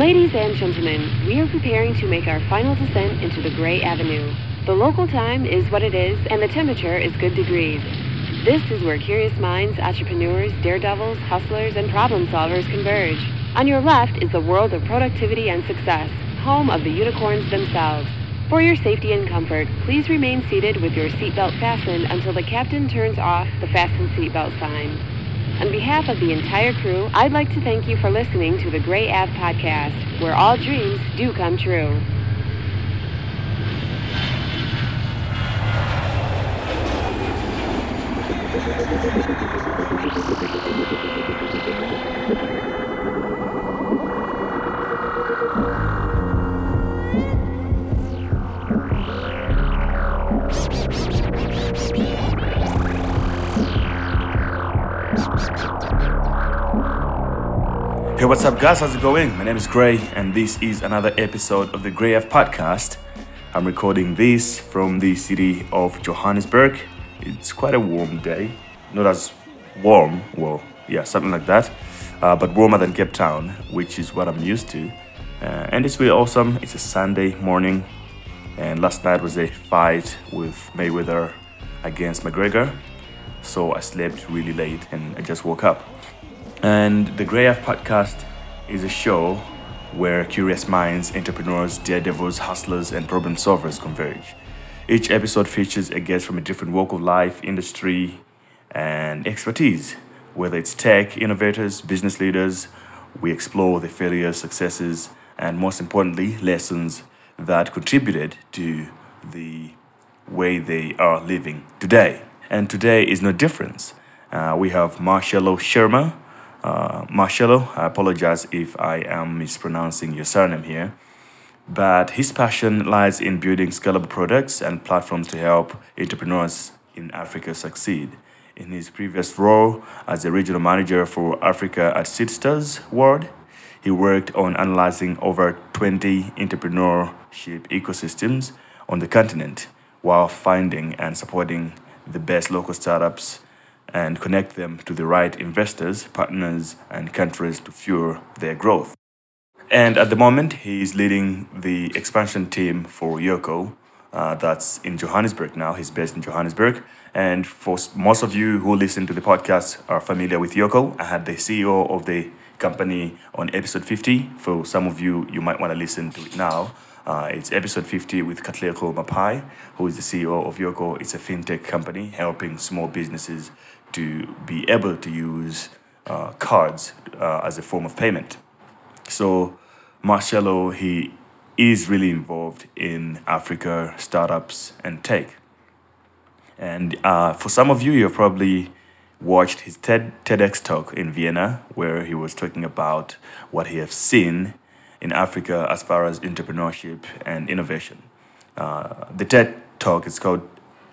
Ladies and gentlemen, we are preparing to make our final descent into the Gray Avenue. The local time is what it is, and the temperature is good degrees. This is where curious minds, entrepreneurs, daredevils, hustlers, and problem solvers converge. On your left is the world of productivity and success, home of the unicorns themselves. For your safety and comfort, please remain seated with your seatbelt fastened until the captain turns off the fasten seatbelt sign. On behalf of the entire crew, I'd like to thank you for listening to the Gray Ave podcast, where all dreams do come true. Hey, what's up, guys? How's it going? My name is Gray, and this is another episode of the Gray F podcast. I'm recording this from the city of Johannesburg. It's quite a warm day, not as warm, well, yeah, something like that, uh, but warmer than Cape Town, which is what I'm used to. Uh, and it's really awesome. It's a Sunday morning, and last night was a fight with Mayweather against McGregor, so I slept really late and I just woke up. And the Grey F podcast is a show where curious minds, entrepreneurs, daredevils, hustlers, and problem solvers converge. Each episode features a guest from a different walk of life, industry, and expertise. Whether it's tech, innovators, business leaders, we explore the failures, successes, and most importantly, lessons that contributed to the way they are living today. And today is no different. Uh, we have Marcello Schermer, uh, Marcello, I apologize if I am mispronouncing your surname here, but his passion lies in building scalable products and platforms to help entrepreneurs in Africa succeed. In his previous role as a regional manager for Africa at Seedstars World, he worked on analyzing over 20 entrepreneurship ecosystems on the continent while finding and supporting the best local startups and connect them to the right investors, partners, and countries to fuel their growth. And at the moment, he's leading the expansion team for Yoco. Uh, that's in Johannesburg now. He's based in Johannesburg. And for most of you who listen to the podcast are familiar with Yoco. I had the CEO of the company on episode 50. For some of you, you might want to listen to it now. Uh, it's episode 50 with Katlego Maphai, who is the CEO of Yoco. It's a fintech company helping small businesses to be able to use uh, cards uh, as a form of payment. So, Marcello, he is really involved in Africa startups and tech. And uh, for some of you, you've probably watched his TED, TEDx talk in Vienna, where he was talking about what he has seen in Africa as far as entrepreneurship and innovation. Uh, the TED talk is called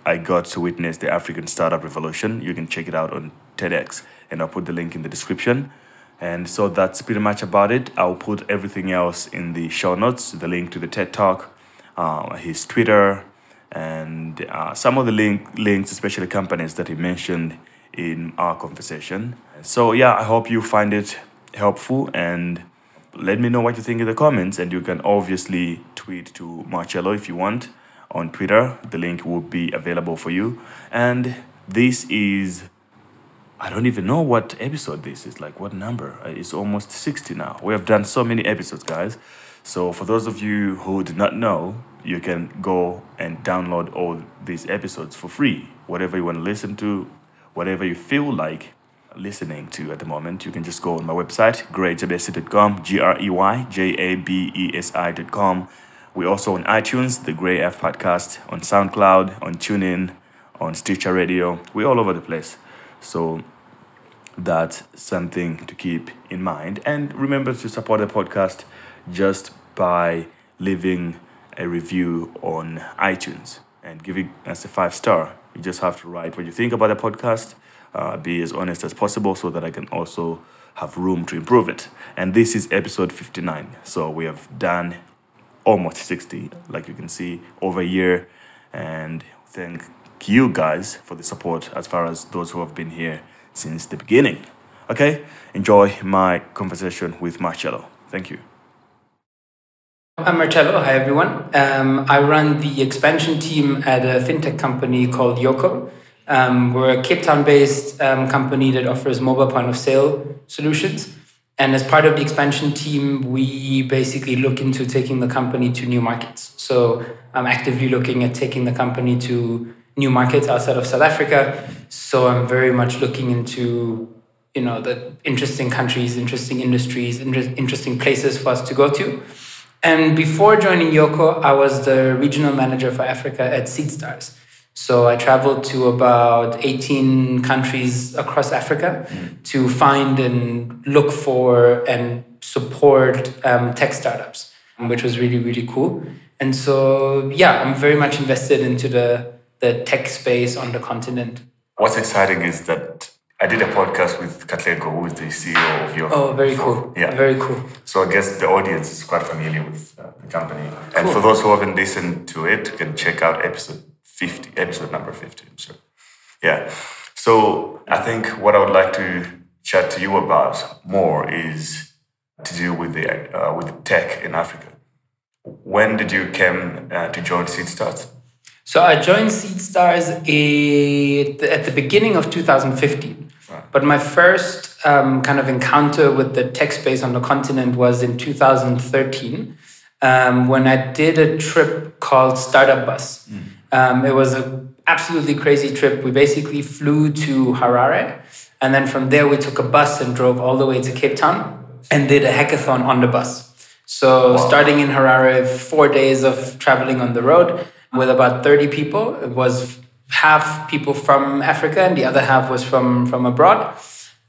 I Got to Witness the African Startup Revolution. You can check it out on TEDx, and I'll put the link in the description. And so that's pretty much about it. I'll put everything else in the show notes the link to the TED talk, uh, his Twitter, and uh, some of the link, links, especially companies that he mentioned in our conversation. So, yeah, I hope you find it helpful and let me know what you think in the comments. And you can obviously tweet to Marcello if you want on Twitter. The link will be available for you. And this is I don't even know what episode this is, like what number. Uh, It's almost 60 now. We have done so many episodes, guys. So, for those of you who do not know, you can go and download all these episodes for free. Whatever you want to listen to, whatever you feel like listening to at the moment, you can just go on my website, greyjabesi.com, G R E Y J A B E S I.com. We're also on iTunes, the Grey F Podcast, on SoundCloud, on TuneIn, on Stitcher Radio. We're all over the place. So that's something to keep in mind. And remember to support the podcast just by leaving a review on iTunes and giving us a five star. You just have to write what you think about the podcast, uh, be as honest as possible so that I can also have room to improve it. And this is episode 59. So we have done almost 60, like you can see, over a year. And thank you guys for the support as far as those who have been here since the beginning. Okay, enjoy my conversation with Marcello. Thank you. I'm Marcello. Hi, everyone. Um, I run the expansion team at a fintech company called Yoco. Um, we're a Cape Town based um, company that offers mobile point of sale solutions. And as part of the expansion team, we basically look into taking the company to new markets. So I'm actively looking at taking the company to new markets outside of South Africa. So I'm very much looking into you know the interesting countries, interesting industries, inter- interesting places for us to go to. And before joining Yoco, I was the regional manager for Africa at SeedStars. So I traveled to about 18 countries across Africa mm. to find and look for and support um, tech startups, which was really, really cool. And so, yeah, I'm very much invested into the, the tech space on the continent. What's exciting is that I did a podcast with Katlego, who is the CEO of your. Oh, very cool. Yeah. Very cool. So I guess the audience is quite familiar with uh, the company. Cool. And for those who haven't listened to it, you can check out episode 50, episode number 50. So, yeah. So I think what I would like to chat to you about more is to do with the uh, with tech in Africa. When did you come uh, to join SeedStars? So I joined SeedStars at the beginning of 2015. But my first um, kind of encounter with the tech space on the continent was in 2013 um, when I did a trip called Startup Bus. Mm. Um, it was an absolutely crazy trip. We basically flew to Harare, and then from there we took a bus and drove all the way to Cape Town and did a hackathon on the bus. So wow. starting in Harare, four days of traveling on the road with about 30 people. It was half people from Africa and the other half was from from abroad.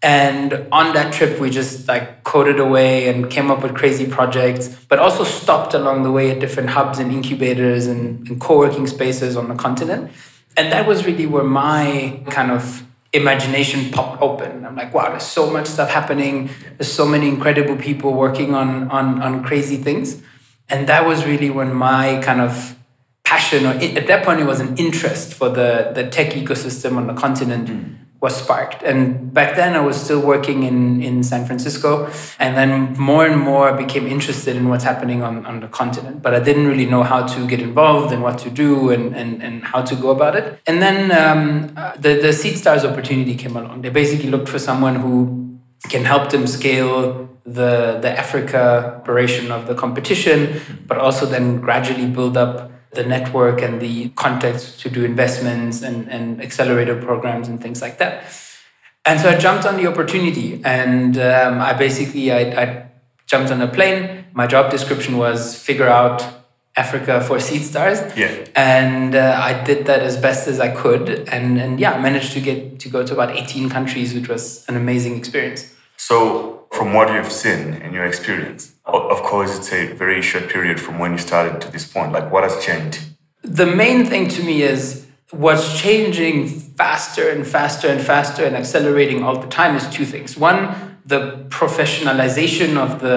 And on that trip, we just like coded away and came up with crazy projects, but also stopped along the way at different hubs and incubators and, and co working spaces on the continent. And that was really where my kind of imagination popped open. I'm like, wow, there's so much stuff happening. There's so many incredible people working on, on, on crazy things. And that was really when my kind of passion, or at that point, it was an interest for the, the tech ecosystem on the continent. Mm was sparked. And back then I was still working in, in San Francisco. And then more and more I became interested in what's happening on, on the continent. But I didn't really know how to get involved and what to do and, and, and how to go about it. And then um, the, the SeedStars opportunity came along. They basically looked for someone who can help them scale the, the Africa operation of the competition, but also then gradually build up the network and the context to do investments and, and accelerator programs and things like that. And so I jumped on the opportunity and um, I basically, I, I, jumped on a plane. My job description was figure out Africa for SeedStars. Yeah. And uh, I did that as best as I could. And, and yeah, managed to get to go to about 18 countries, which was an amazing experience. So from what you've seen in your experience, of course, it's a very short period from when you started to this point. Like, what has changed? The main thing to me is what's changing faster and faster and faster and accelerating all the time is two things. One, the professionalization of the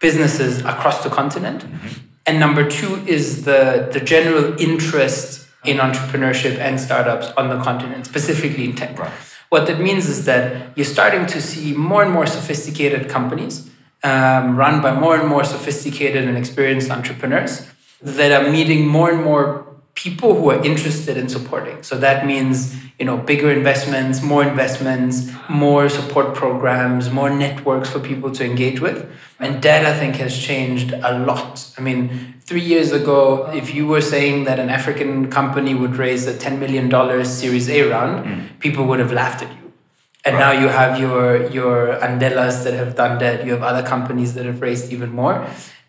businesses across the continent. Mm-hmm. And number two is the, the general interest in entrepreneurship and startups on the continent, specifically in tech. Right. What that means is that you're starting to see more and more sophisticated companies um, run by more and more sophisticated and experienced entrepreneurs that are meeting more and more people who are interested in supporting. So that means, you know, bigger investments, more investments, more support programs, more networks for people to engage with. And that I think has changed a lot. I mean, three years ago, if you were saying that an African company would raise a $10 million Series A round, mm. people would have laughed at you. And right. now you have your your Andelas that have done that. You have other companies that have raised even more.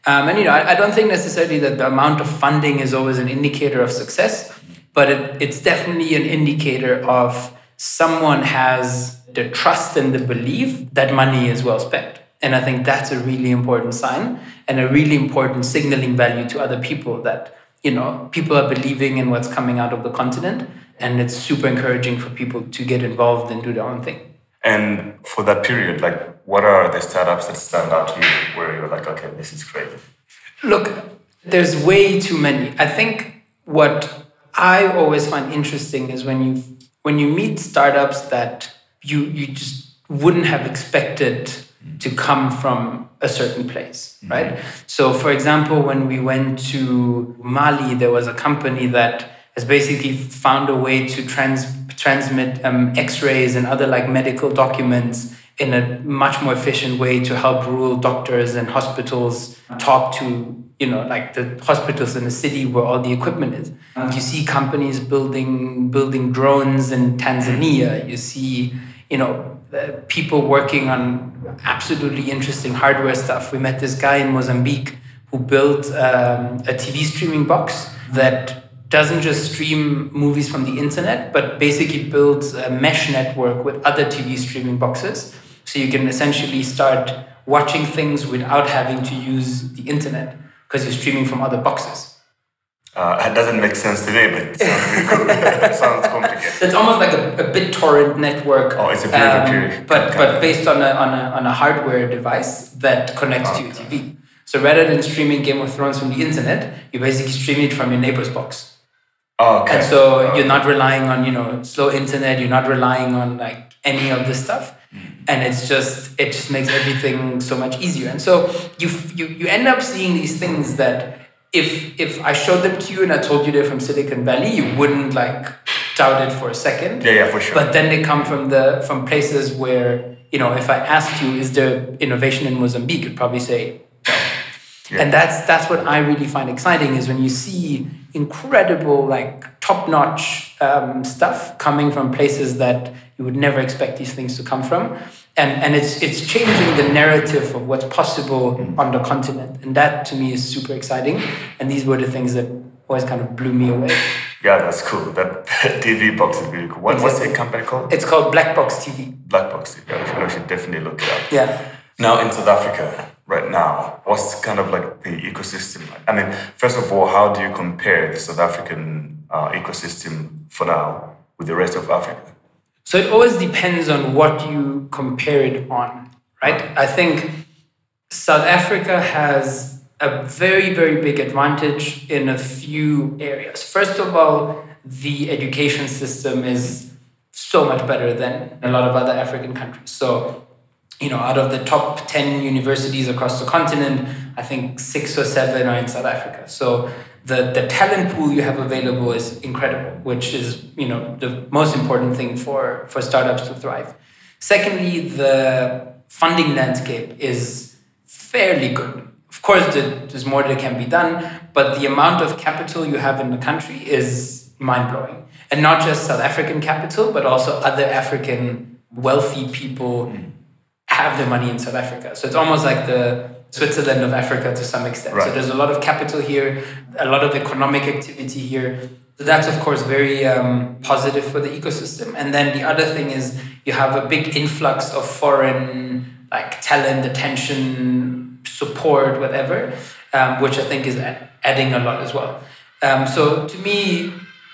Um, and you know, I, I, don't think necessarily that the amount of funding is always an indicator of success, but it, it's definitely an indicator of someone has the trust and the belief that money is well spent. And I think that's a really important sign and a really important signaling value to other people that you know people are believing in what's coming out of the continent and it's super encouraging for people to get involved and do their own thing. And for that period, like what are the startups that stand out to you where you're like, okay, this is crazy? Look, there's way too many. I think what I always find interesting is when you when you meet startups that you you just wouldn't have expected to come from a certain place, right? So, for example, when we went to Mali, there was a company that has basically found a way to trans- transmit um, X-rays and other like medical documents in a much more efficient way to help rural doctors and hospitals talk to you know like the hospitals in the city where all the equipment is. You see companies building building drones in tanzania. You see you know uh, people working on absolutely interesting hardware stuff. We met this guy in mozambique who built um, a tv streaming box that doesn't just stream movies from the internet but basically builds a mesh network with other tv streaming boxes so you can essentially start watching things without having to use the internet because you're streaming from other boxes. Uh, that doesn't make sense to me, but it sounds, cool. it sounds complicated. It's almost like a, a BitTorrent network. Oh, it's a peer-to-peer. Um, but but based on a, on, a, on a hardware device that connects to your TV. So rather than streaming Game of Thrones from the internet, you basically stream it from your neighbor's box. Oh, okay. And so you're not relying on, you know, slow internet, you're not relying on like any of this stuff. And it's just it just makes everything so much easier. And so you you you end up seeing these things that if if I showed them to you and I told you they're from Silicon Valley, you wouldn't like doubt it for a second. Yeah, yeah, for sure. But then they come from the from places where you know if I asked you, is there innovation in Mozambique? You'd probably say no. Yeah. And that's that's what I really find exciting is when you see incredible like top notch um, stuff coming from places that you would never expect these things to come from. And, and it's, it's changing the narrative of what's possible on the continent. And that to me is super exciting. And these were the things that always kind of blew me away. yeah, that's cool. That TV box is really cool. What, what's the company called? It's called Black Box TV. Black Box. Yeah, I should, I should definitely look it up. Yeah. Now in South Africa, right now, what's kind of like the ecosystem? like? I mean, first of all, how do you compare the South African uh, ecosystem for now with the rest of Africa? So it always depends on what you compare it on, right? I think South Africa has a very, very big advantage in a few areas. First of all, the education system is so much better than a lot of other African countries. So, you know, out of the top 10 universities across the continent, I think six or seven are in South Africa. So the, the talent pool you have available is incredible, which is, you know, the most important thing for, for startups to thrive. Secondly, the funding landscape is fairly good. Of course, there's more that can be done, but the amount of capital you have in the country is mind blowing. And not just South African capital, but also other African wealthy people hmm. have their money in South Africa. So it's almost like the Switzerland of Africa to some extent. Right. So there's a lot of capital here, a lot of economic activity here. So that's of course very um, positive for the ecosystem. And then the other thing is you have a big influx of foreign like talent, attention, support, whatever, um, which I think is adding a lot as well. Um, so to me,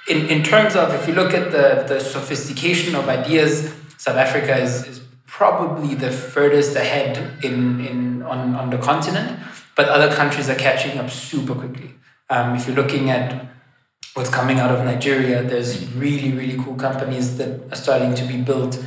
in, in terms of if you look at the, the sophistication of ideas, South Africa is, is probably the furthest ahead in, in on, on the continent, but other countries are catching up super quickly. Um, if you're looking at what's coming out of Nigeria, there's really, really cool companies that are starting to be built.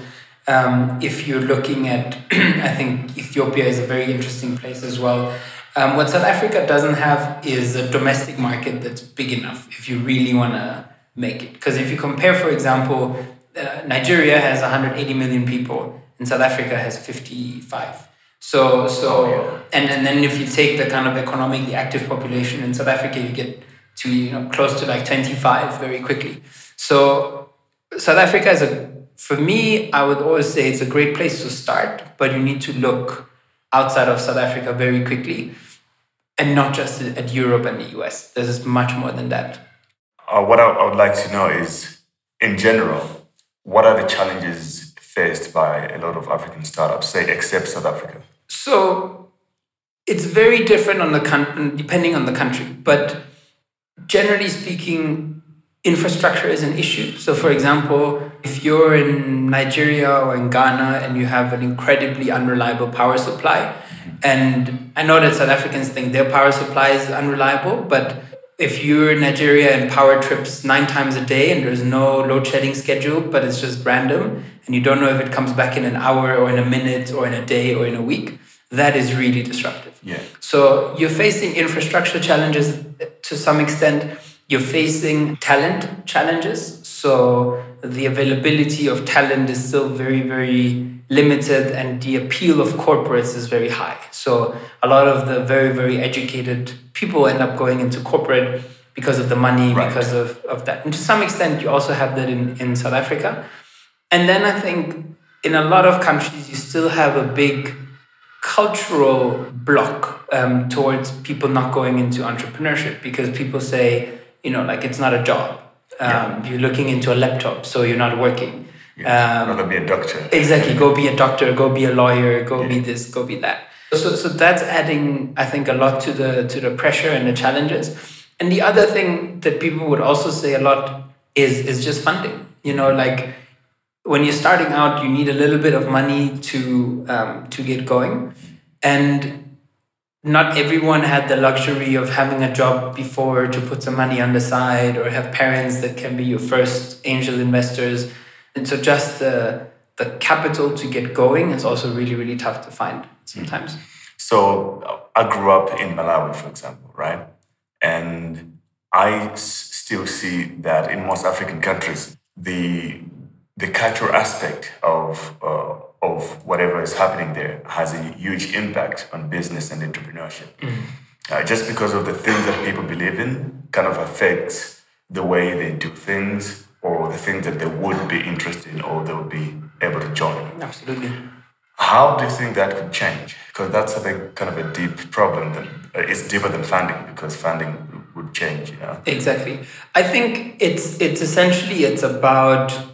Um, if you're looking at, I think Ethiopia is a very interesting place as well. Um, what South Africa doesn't have is a domestic market that's big enough if you really want to make it. Because if you compare, for example, uh, Nigeria has 180 million people and South Africa has 55. So, so and, and then if you take the kind of economically active population in South Africa, you get to you know close to like 25 very quickly. So South Africa is a for me, I would always say it's a great place to start, but you need to look outside of South Africa very quickly and not just at Europe and the US. There's much more than that. Uh, what I, I would like to know is, in general, what are the challenges faced by a lot of African startups, say, except South Africa? So it's very different on the coun- depending on the country, but generally speaking, infrastructure is an issue. So, for example, if you're in Nigeria or in Ghana and you have an incredibly unreliable power supply, and I know that South Africans think their power supply is unreliable, but if you're in Nigeria and power trips nine times a day and there's no load shedding schedule, but it's just random and you don't know if it comes back in an hour or in a minute or in a day or in a week, that is really disruptive. Yeah. So you're facing infrastructure challenges uh, to some extent. You're facing talent challenges. So the availability of talent is still very, very limited and the appeal of corporates is very high. So a lot of the very, very educated people end up going into corporate because of the money, right. because of, of that. And to some extent, you also have that in, in South Africa. And then I think in a lot of countries, you still have a big cultural block um, towards people not going into entrepreneurship because people say, you know, like it's not a job. Um, yeah. You're looking into a laptop, so you're not working. Yeah. Um, not be a doctor. Exactly. Go be a doctor. Go be a lawyer. Go yeah. be this. Go be that. So, so that's adding, I think, a lot to the to the pressure and the challenges. And the other thing that people would also say a lot is is just funding. You know, like when you're starting out, you need a little bit of money to um, to get going, and not everyone had the luxury of having a job before to put some money on the side or have parents that can be your first angel investors. And so just the the capital to get going is also really really tough to find sometimes. So i grew up in malawi for example right? And I still see that in most african countries the the cultural aspect of uh, of whatever is happening there has a huge impact on business and entrepreneurship. Mm. Uh, just because of the things that people believe in, kind of affects the way they do things or the things that they would be interested in or they would be able to join. Absolutely. How do you think that could change? Because that's a kind of a deep problem. That uh, it's deeper than funding because funding would change. You know. Exactly. I think it's it's essentially it's about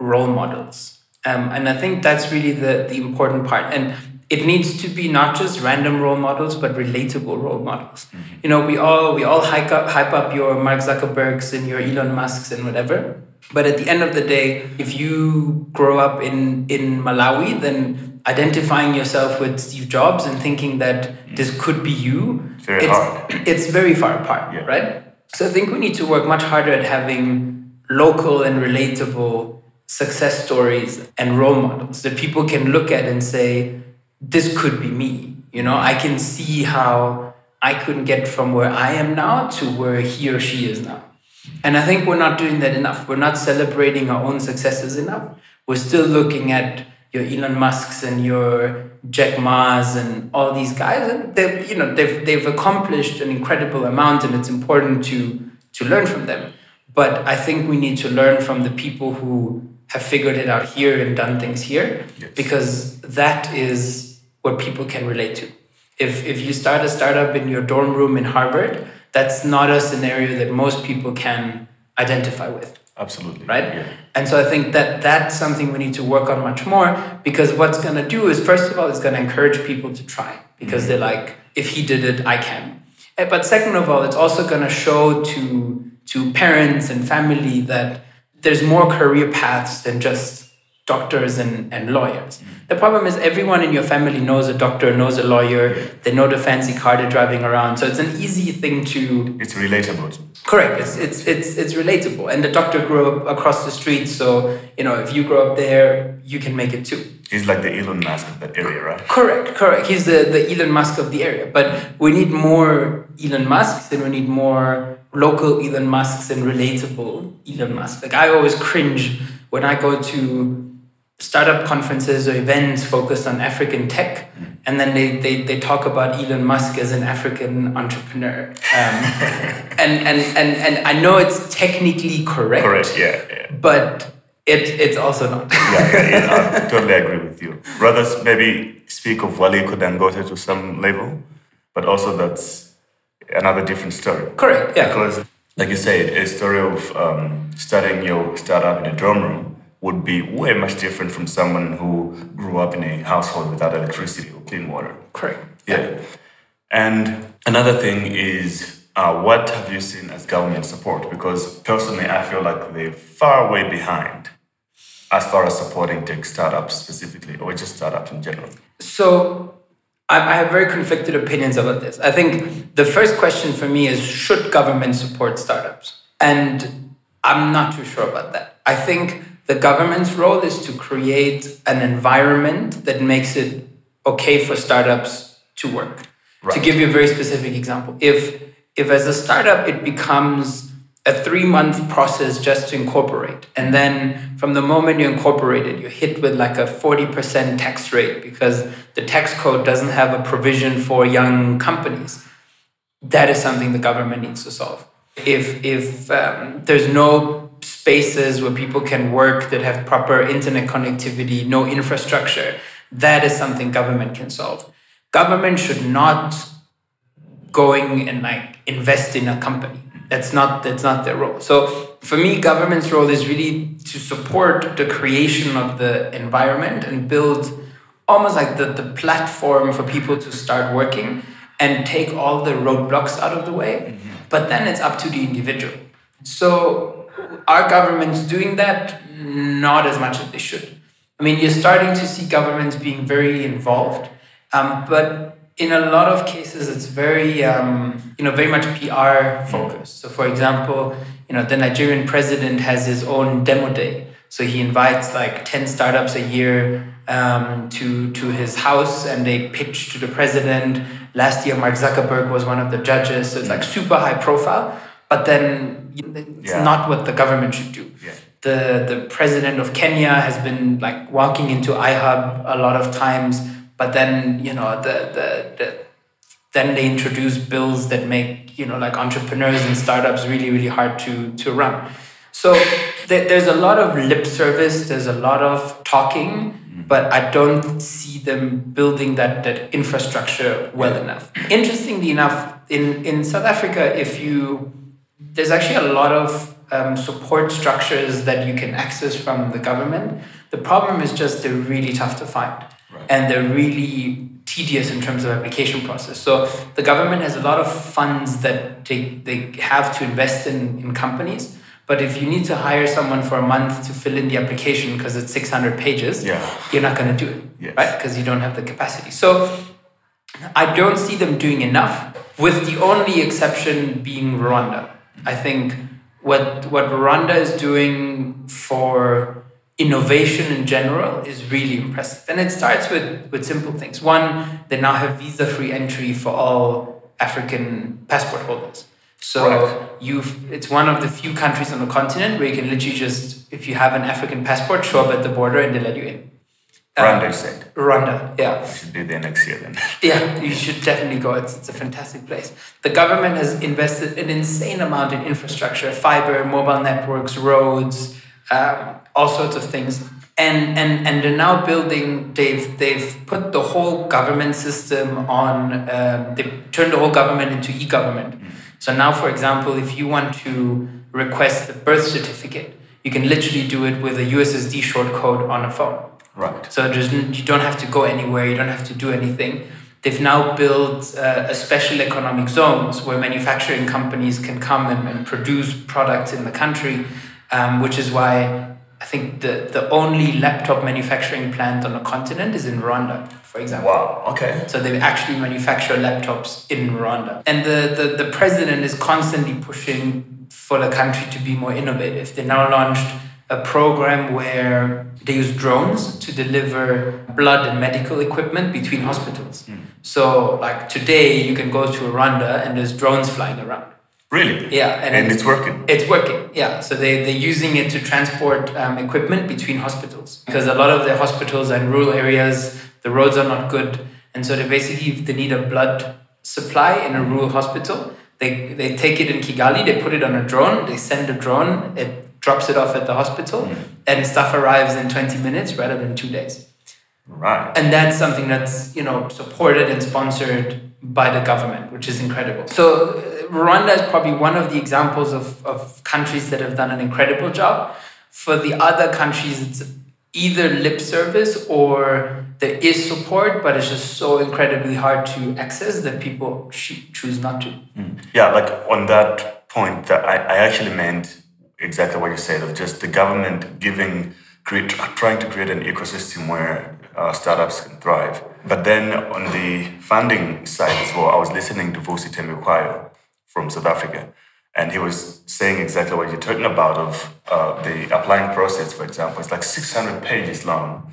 role models. Um, and I think that's really the, the important part. And it needs to be not just random role models, but relatable role models. Mm-hmm. You know, we all we all hype up hype up your Mark Zuckerbergs and your Elon Musks and whatever. But at the end of the day, if you grow up in in Malawi, then identifying yourself with Steve Jobs and thinking that mm-hmm. this could be you, very it's, it's very far apart, yeah. right? So I think we need to work much harder at having local and relatable success stories and role models that people can look at and say, this could be me. You know, I can see how I couldn't get from where I am now to where he or she is now. And I think we're not doing that enough. We're not celebrating our own successes enough. We're still looking at your Elon Musks and your Jack Ma's and all these guys, and they've you know they've they've accomplished an incredible amount, and it's important to to learn from them. But I think we need to learn from the people who have figured it out here and done things here yes. because that is what people can relate to. If, if you start a startup in your dorm room in Harvard, that's not a scenario that most people can identify with. Absolutely. Right? Yeah. And so I think that that's something we need to work on much more because what's going to do is, first of all, it's going to encourage people to try because mm-hmm. they're like, if he did it, I can. Eh, but second of all, it's also going to show to, to parents and family that there's more career paths than just doctors and, and lawyers. Mm. The problem is everyone in your family knows a doctor, knows a lawyer, they know the fancy car they're driving around. So it's an easy thing to It's relatable. Correct. It's it's it's it's relatable. And the doctor grew up across the street, so you know, if you grow up there, you can make it too. He's like the Elon Musk of that area, right? Correct, correct. He's the, the Elon Musk of the area. But we need more Elon Musks and we need more local Elon Musks and relatable Elon Musk. Like I always cringe when I go to startup conferences or events focused on African tech, and then they, they, they talk about Elon Musk as an African entrepreneur. Um, and, and, and, and I know it's technically correct. Correct, yeah. yeah. But it, it's also not. yeah, yeah, I totally agree with you. Rather, maybe speak of Aliko Dangote to some level, but also that's another different story. Correct. Yeah. Because, like you said, a story of um, starting your startup in a dorm room would be way much different from someone who grew up in a household without electricity or clean water. Correct. Yeah. And another thing is, uh, what have you seen as government support? Because personally, I feel like they're far way behind as far as supporting tech startups specifically, or just startups in general. So I have very conflicted opinions about this. I think the first question for me is should government support startups? And I'm not too sure about that. I think the government's role is to create an environment that makes it okay for startups to work. Right. To give you a very specific example, if if as a startup it becomes a three month process just to incorporate. And then from the moment you incorporate it, you're hit with like a 40% tax rate because the tax code doesn't have a provision for young companies. That is something the government needs to solve. If, if um, there's no spaces where people can work that have proper internet connectivity, no infrastructure, that is something government can solve. Government should not going and like invest in a company that's not that's not their role. So for me, government's role is really to support the creation of the environment and build almost like the, the platform for people to start working and take all the roadblocks out of the way. Mm-hmm. But then it's up to the individual. So our government's doing that not as much as they should. I mean, you're starting to see governments being very involved, um, but in a lot of cases, it's very, um, you know, very much PR focused. So, for example, you know, the Nigerian president has his own demo day. So he invites like ten startups a year um, to to his house, and they pitch to the president. Last year, Mark Zuckerberg was one of the judges. So it's like super high profile. But then it's yeah. not what the government should do. Yeah. The the president of Kenya has been like walking into iHub a lot of times but then you know the, the, the then they introduce bills that make you know like entrepreneurs and startups really really hard to to run. So th- there's a lot of lip service there's a lot of talking mm-hmm. but i don't see them building that that infrastructure well enough. Interestingly enough in in south africa if you there's actually a lot of um, support structures that you can access from the government. The problem is just they're really tough to find and they're really tedious in terms of application process. So the government has a lot of funds that they, they have to invest in, in companies. But if you need to hire someone for a month to fill in the application because it's 600 pages, yeah. you're not going to do it, yes. right? Because you don't have the capacity. So I don't see them doing enough, with the only exception being Rwanda. I think what what Rwanda is doing for innovation in general is really impressive. And it starts with, with simple things. One, they now have visa free entry for all African passport holders. So right. you've it's one of the few countries on the continent where you can literally just if you have an African passport, show up at the border and they let you in. Rwanda, um, said. Rwanda, yeah. You should be there next year then. yeah, you should definitely go. It's, it's a fantastic place. The government has invested an insane amount in infrastructure, fiber, mobile networks, roads, um, all sorts of things. And, and, and they're now building, they've, they've put the whole government system on, um, they turned the whole government into e government. So now, for example, if you want to request the birth certificate, you can literally do it with a USSD shortcode on a phone. Right. So there's, you don't have to go anywhere, you don't have to do anything. They've now built uh, a special economic zones where manufacturing companies can come and, and produce products in the country um, which is why I think the, the only laptop manufacturing plant on the continent is in Rwanda, for example. Wow, okay. So they actually manufacture laptops in Rwanda. And the, the, the president is constantly pushing for the country to be more innovative. They now launched a program where they use drones to deliver blood and medical equipment between hospitals. Mm. So, like today, you can go to Rwanda and there's drones flying around. Really? Yeah, and, and it's, it's, working. It's working. Yeah, so they they're using it to transport um, equipment between hospitals because a lot of the hospitals are in rural areas. The roads are not good, and so they basically if they need a blood supply in a rural hospital, they they take it in Kigali. They put it on a drone. They send a drone. It drops it off at the hospital, mm. and stuff arrives in twenty minutes rather than two days. Right. And that's something that's you know supported and sponsored by the government, which is incredible. So uh, Rwanda is probably one of the examples of, of countries that have done an incredible job. For the other countries, it's either lip service or there is support, but it's just so incredibly hard to access that people choose not to. Mm. Yeah, like on that point, that I, I actually meant exactly what you said of just the government giving create, trying to create an ecosystem where uh, startups can thrive. But then on the funding side as well, I was listening to Vusi Thembekwayo from South Africa, and he was saying exactly what you're talking about of uh, the applying process, for example. It's like 600 pages long.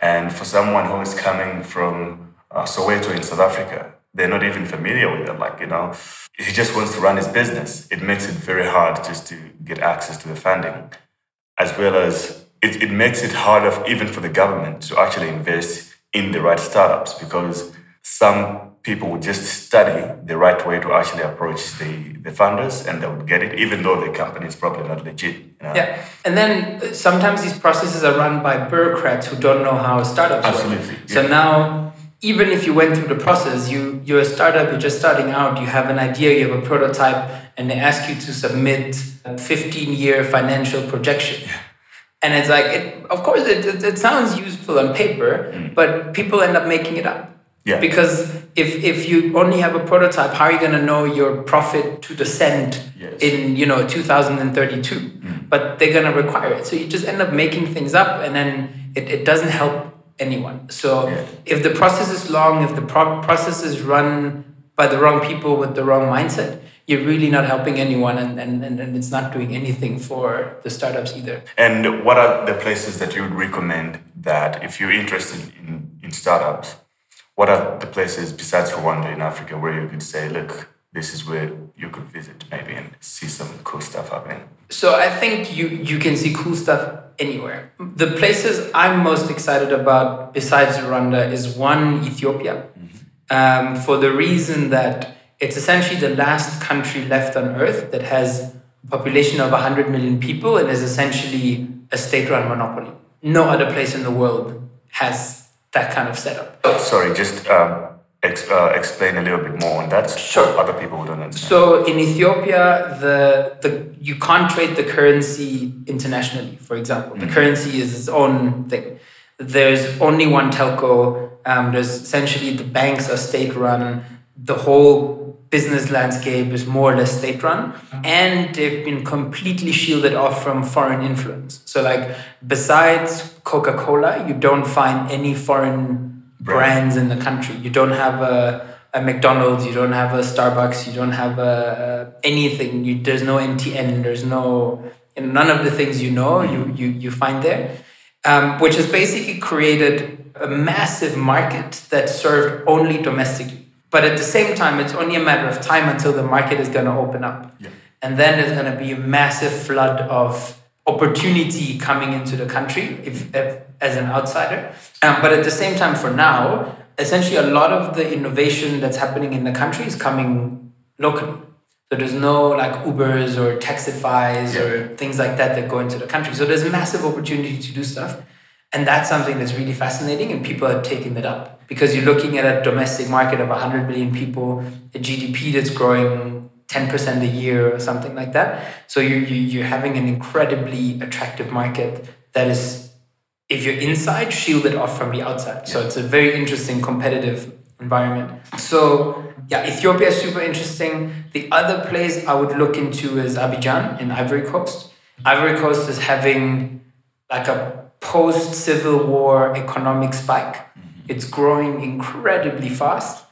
And for someone who is coming from uh, Soweto in South Africa, they're not even familiar with it. Like, you know, he just wants to run his business. It makes it very hard just to get access to the funding, as well as it, it makes it harder even for the government to actually invest in the right startups because some people would just study the right way to actually approach the, the funders and they would get it, even though the company is probably not legit. You know? Yeah. And then uh, sometimes these processes are run by bureaucrats who don't know how startups Absolutely. work. So now, even if you went through the process, you, you're a startup, you're just starting out, you have an idea, you have a prototype, and they ask you to submit a 15 year financial projection. Yeah. And it's like, it, of course, it, it, it sounds useful on paper, mm. but people end up making it up. Yeah. Because if if you only have a prototype, how are you going to know your profit to the cent yes. in you know 2032? Mm. But they're going to require it, so you just end up making things up, and then it, it doesn't help anyone. So yeah. if the process is long, if the pro- process is run by the wrong people with the wrong mindset, you're really not helping anyone and, and, and it's not doing anything for the startups either. And what are the places that you would recommend that if you're interested in, in startups, what are the places besides Rwanda in Africa where you could say, look, this is where you could visit maybe and see some cool stuff happening? So I think you you can see cool stuff anywhere. The places I'm most excited about besides Rwanda is one Ethiopia, mm-hmm. um, for the reason that it's essentially the last country left on earth that has a population of 100 million people and is essentially a state-run monopoly. No other place in the world has that kind of setup. Oh, sorry, just um, ex- uh, explain a little bit more on that. Sure. Other people who don't understand. So in Ethiopia, the the you can't trade the currency internationally. For example, the mm-hmm. currency is its own thing. There's only one telco. Um, there's essentially the banks are state run. The whole business landscape is more or less state run and they've been completely shielded off from foreign influence. So like besides coca-cola you don't find any foreign brands in the country. You don't have a, a mcdonald's you don't have a starbucks you don't have a, anything. You, there's no mtn there's no none of the things you know you, you, you find there. Um, which has basically created a massive market that served only domestically but at the same time, it's only a matter of time until the market is going to open up. Yeah. And then there's going to be a massive flood of opportunity coming into the country if, if as an outsider. Um, but at the same time, for now, essentially a lot of the innovation that's happening in the country is coming locally. So there's no like Ubers or Taxifys yeah. or things like that that go into the country. So there's massive opportunity to do stuff. And that's something that's really fascinating, and people are taking it up because you're looking at a domestic market of 100 million people, a GDP that's growing 10% a year or something like that. So you're, you're having an incredibly attractive market that is, if you're inside, shielded off from the outside. So it's a very interesting competitive environment. So yeah, Ethiopia is super interesting. The other place I would look into is Abidjan in Ivory Coast. Ivory Coast is having like a post Civil War economic spike. Mm-hmm. It's growing incredibly fast.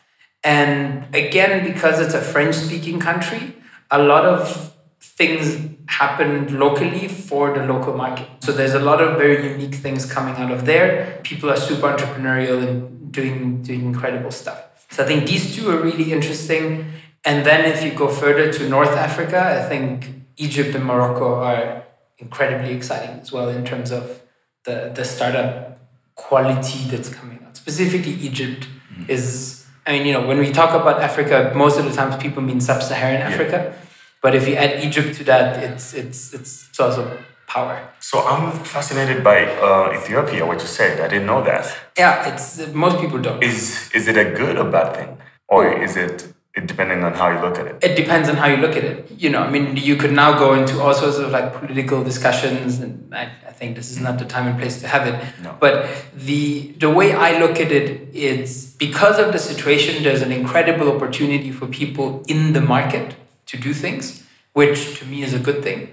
And again, because it's a French speaking country, a lot of things happen locally for the local market. So there's a lot of very unique things coming out of there. People are super entrepreneurial and doing, doing incredible stuff. So I think these two are really interesting. And then if you go further to North Africa, I think Egypt and Morocco are incredibly exciting as well in terms of the the startup quality that's coming out. Specifically, Egypt mm. is. I mean, you know, when we talk about Africa, most of the times people mean sub-Saharan yeah. Africa, but if you add Egypt to that, it's it's it's also power. So I'm fascinated by uh, Ethiopia. What you said, I didn't know that. Yeah, it's most people don't. Is is it a good or bad thing, or is it depending on how you look at it. It depends on how you look at it. You know i mean you could now go into all sorts of like political discussions and i, I think this is not the time and place to have it. No. but the the way i look at it is because of the situation there's an incredible opportunity for people in the market to do things which to me is a good thing.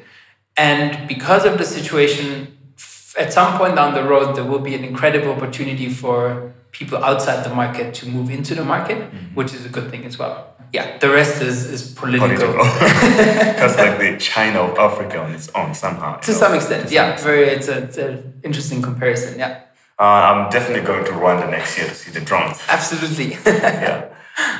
And because of the situation at some point down the road, there will be an incredible opportunity for people outside the market to move into the market, mm-hmm. which is a good thing as well. Yeah, the rest is, is political. political. That's like the China of Africa on its own somehow. To some extent, to yeah. Some Very, it's an it's a interesting comparison. Yeah. Uh, I'm definitely going to Rwanda next year to see the drones. Absolutely. yeah.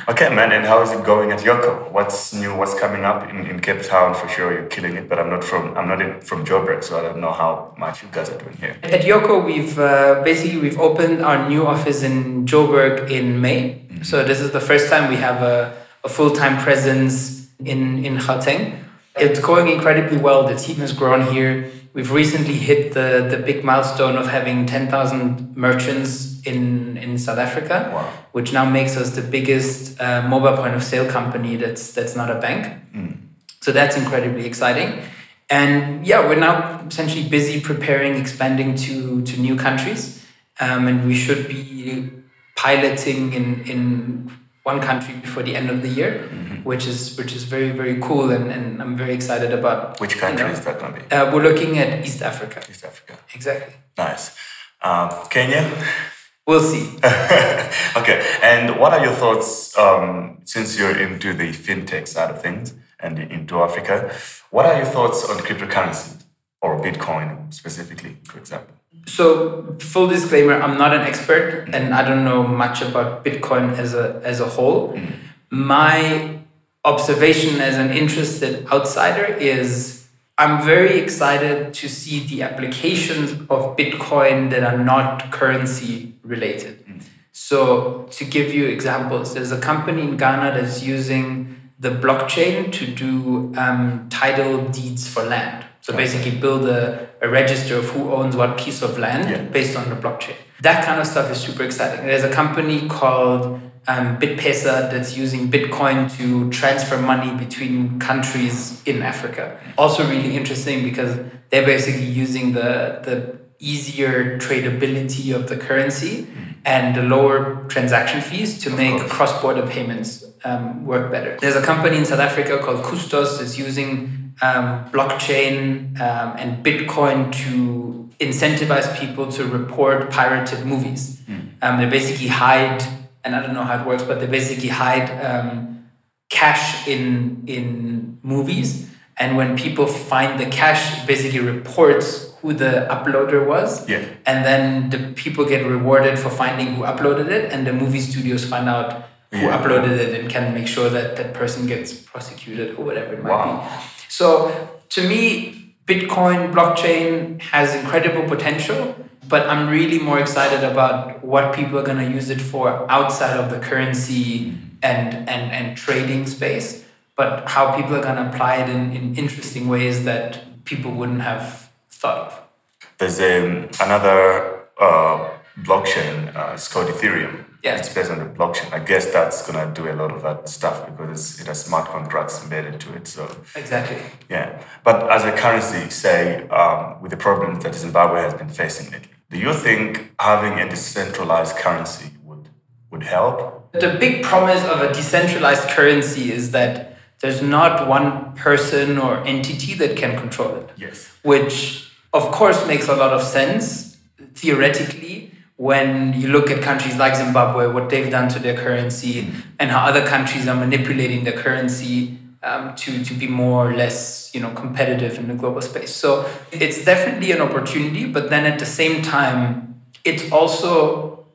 Okay, man. And how is it going at Yoco? What's new? What's coming up in, in Cape Town? For sure, you're killing it. But I'm not from I'm not in, from Joburg, so I don't know how much you guys are doing here. At Yoco, we've uh, basically we've opened our new office in Joburg in May. Mm-hmm. So this is the first time we have a, a full time presence in in Gauteng. It's going incredibly well. The team has grown here. We've recently hit the, the big milestone of having 10,000 merchants in, in South Africa, wow. which now makes us the biggest uh, mobile point of sale company that's, that's not a bank. Mm. So that's incredibly exciting. And yeah, we're now essentially busy preparing, expanding to, to new countries. Um, and we should be piloting in, in one country before the end of the year, mm-hmm. which is which is very very cool, and, and I'm very excited about. Which country you know, is that going to be? Uh, we're looking at East Africa. East Africa. Exactly. Nice. Um, Kenya. We'll see. okay, and what are your thoughts um, since you're into the fintech side of things and into Africa? What are your thoughts on cryptocurrency or Bitcoin specifically, for example? So, full disclaimer: I'm not an expert, and I don't know much about Bitcoin as a as a whole. Mm. My observation as an interested outsider is I'm very excited to see the applications of Bitcoin that are not currency related. Mm. So, to give you examples, there's a company in Ghana that's using the blockchain to do um, title deeds for land. So basically build a, a register of who owns what piece of land yeah. based on the blockchain. That kind of stuff is super exciting. There's a company called um, BitPesa that's using Bitcoin to transfer money between countries in Africa. Also really interesting because they're basically using the, the easier tradability of the currency and the lower transaction fees to make cross-border payments um, work better. There's a company in South Africa called Custos that's using um, blockchain um, and Bitcoin to incentivize people to report pirated movies. Mm. Um, they basically hide, and I don't know how it works, but they basically hide um, cash in in movies. And when people find the cash, it basically reports who the uploader was. Yeah. And then the people get rewarded for finding who uploaded it, and the movie studios find out who yeah. uploaded it and can make sure that that person gets prosecuted or whatever it might wow. be. So to me, Bitcoin blockchain has incredible potential, but I'm really more excited about what people are going to use it for outside of the currency and, and, and trading space, but how people are going to apply it in, in interesting ways that people wouldn't have thought of. There's um, another uh, blockchain, uh, it's called Ethereum yeah. It's based on the blockchain. I guess that's gonna do a lot of that stuff because it has smart contracts embedded to it. So exactly. Yeah, but as a currency, say, um, with the problems that Zimbabwe has been facing lately, do you think having a decentralized currency would would help? The big promise of a decentralized currency is that there's not one person or entity that can control it. Yes. Which of course makes a lot of sense theoretically when you look at countries like Zimbabwe, what they've done to their currency, mm. and how other countries are manipulating their currency um, to, to be more or less you know competitive in the global space. So it's definitely an opportunity, but then at the same time, it's also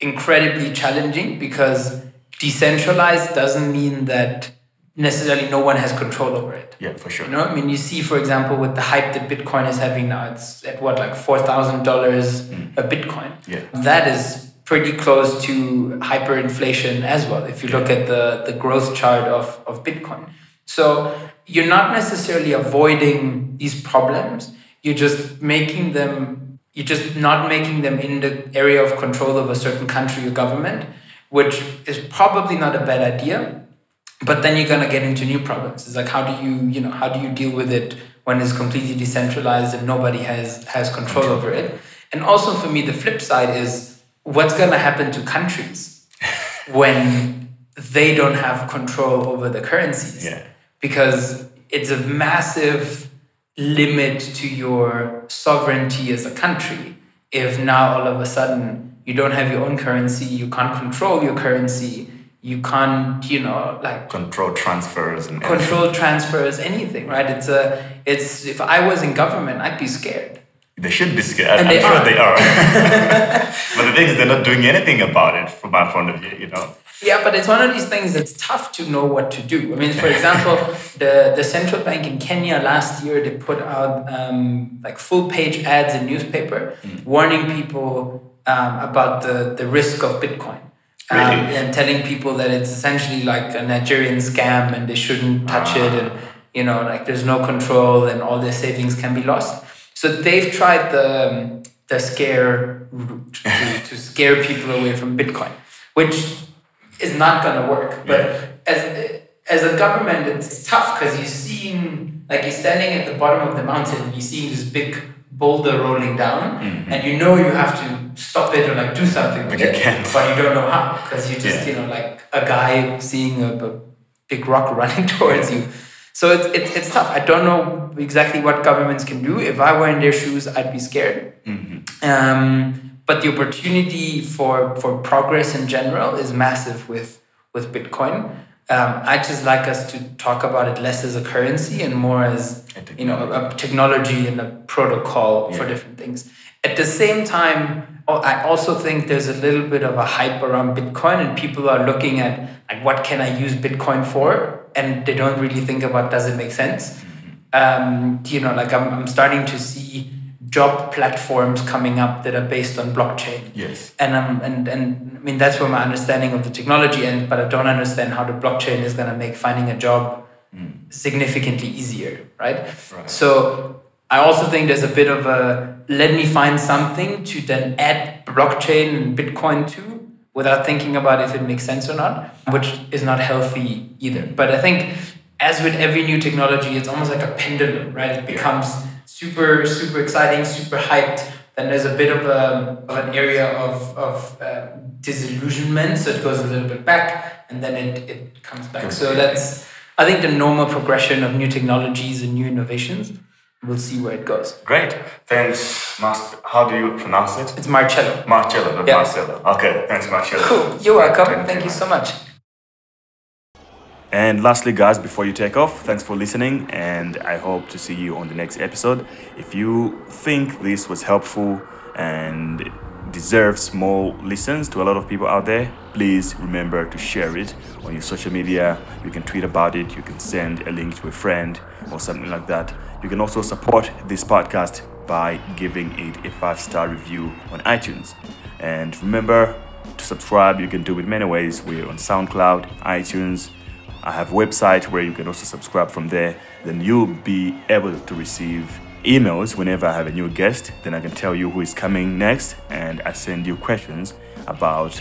incredibly challenging because decentralized doesn't mean that necessarily no one has control over it. Yeah, for sure. You know, I mean, you see, for example, with the hype that Bitcoin is having now, it's at what, like $4,000 mm. a Bitcoin. Yeah. That is pretty close to hyperinflation as well, if you look at the, the growth chart of, of Bitcoin. So you're not necessarily avoiding these problems, you're just making them, you're just not making them in the area of control of a certain country or government, which is probably not a bad idea but then you're gonna get into new problems. It's like how do you you know how do you deal with it when it's completely decentralized and nobody has has control over it? And also for me, the flip side is what's gonna happen to countries when they don't have control over the currencies. Yeah. Because it's a massive limit to your sovereignty as a country if now all of a sudden you don't have your own currency, you can't control your currency, you can't, you know, like control transfers and control transfers, anything, right? It's a, it's if I was in government, I'd be scared. They should be scared. And I'm they sure are. they are. but the thing is, they're not doing anything about it from my point of view. You know. Yeah, but it's one of these things that's tough to know what to do. I mean, for example, the, the central bank in Kenya last year, they put out um, like full page ads in newspaper warning people um, about the, the risk of Bitcoin. Um, Really? and telling people that it's essentially like a Nigerian scam and they shouldn't touch it and, you know, like there's no control and all their savings can be lost. So they've tried the, um, the scare route to, to scare people away from Bitcoin, which is not going to work. But as as a government, it's tough because you're seeing like you're standing at the bottom of the mountain and you're seeing this big boulder rolling down, and you know you have to stop it or like do something but you it, can't. but you don't know how because you're just Yeah. you know like a guy seeing a, a big rock running towards you. So it's, it's, it's tough. I don't know exactly what governments can do. If I were in their shoes, I'd be scared. Um, but the opportunity for, for progress in general is massive with, with Bitcoin. Um, I just like us to talk about it less as a currency and more as A you know a technology and a protocol for different things. At the same time, oh, I also think there's a little bit of a hype around Bitcoin, and people are looking at like what can I use Bitcoin for, and they don't really think about does it make sense. Um, you know, like I'm, I'm starting to see job platforms coming up that are based on blockchain Yes. and um, and and I mean that's where my understanding of the technology ends. But I don't understand how the blockchain is going to make finding a job significantly easier, right? Right. So I also think there's a bit of a let me find something to then add blockchain and Bitcoin to without thinking about if it makes sense or not, which is not healthy either. But I think as with every new technology, it's almost like a pendulum, right? It becomes super, super exciting, super hyped. Then there's a bit of, a, of an area of, of uh, disillusionment, so it goes a little bit back and then it, it comes back. So that's, I think, the normal progression of new technologies and new innovations. We'll see where it goes. Great. Thanks, Master. How do you pronounce it? It's Marcello. Marcello, Yeah. Marcelo. Okay, thanks, Marcello. Cool. You're welcome. Thank you so much. And lastly, guys, before you take off, thanks for listening, and I hope to see you on the next episode. If you think this was helpful and deserves more listens to a lot of people out there, please remember to share it on your social media. You can tweet about it, you can send a link to a friend or something like that. You can also support this podcast by giving it a five star review on iTunes. And remember to subscribe, you can do it many ways. We're on SoundCloud, iTunes. I have a website where you can also subscribe from there. Then you'll be able to receive emails whenever I have a new guest. Then I can tell you who is coming next, and I send you questions about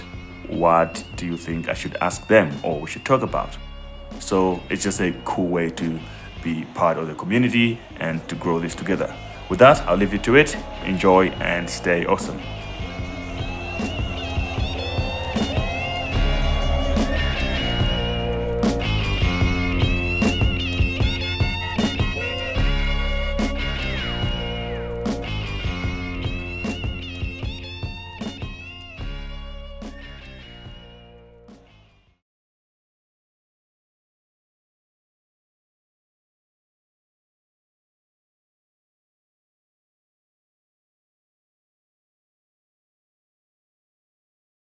what do you think I should ask them or we should talk about. So it's just a cool way to be part of the community and to grow this together. With that, I'll leave you to it. Enjoy and stay awesome.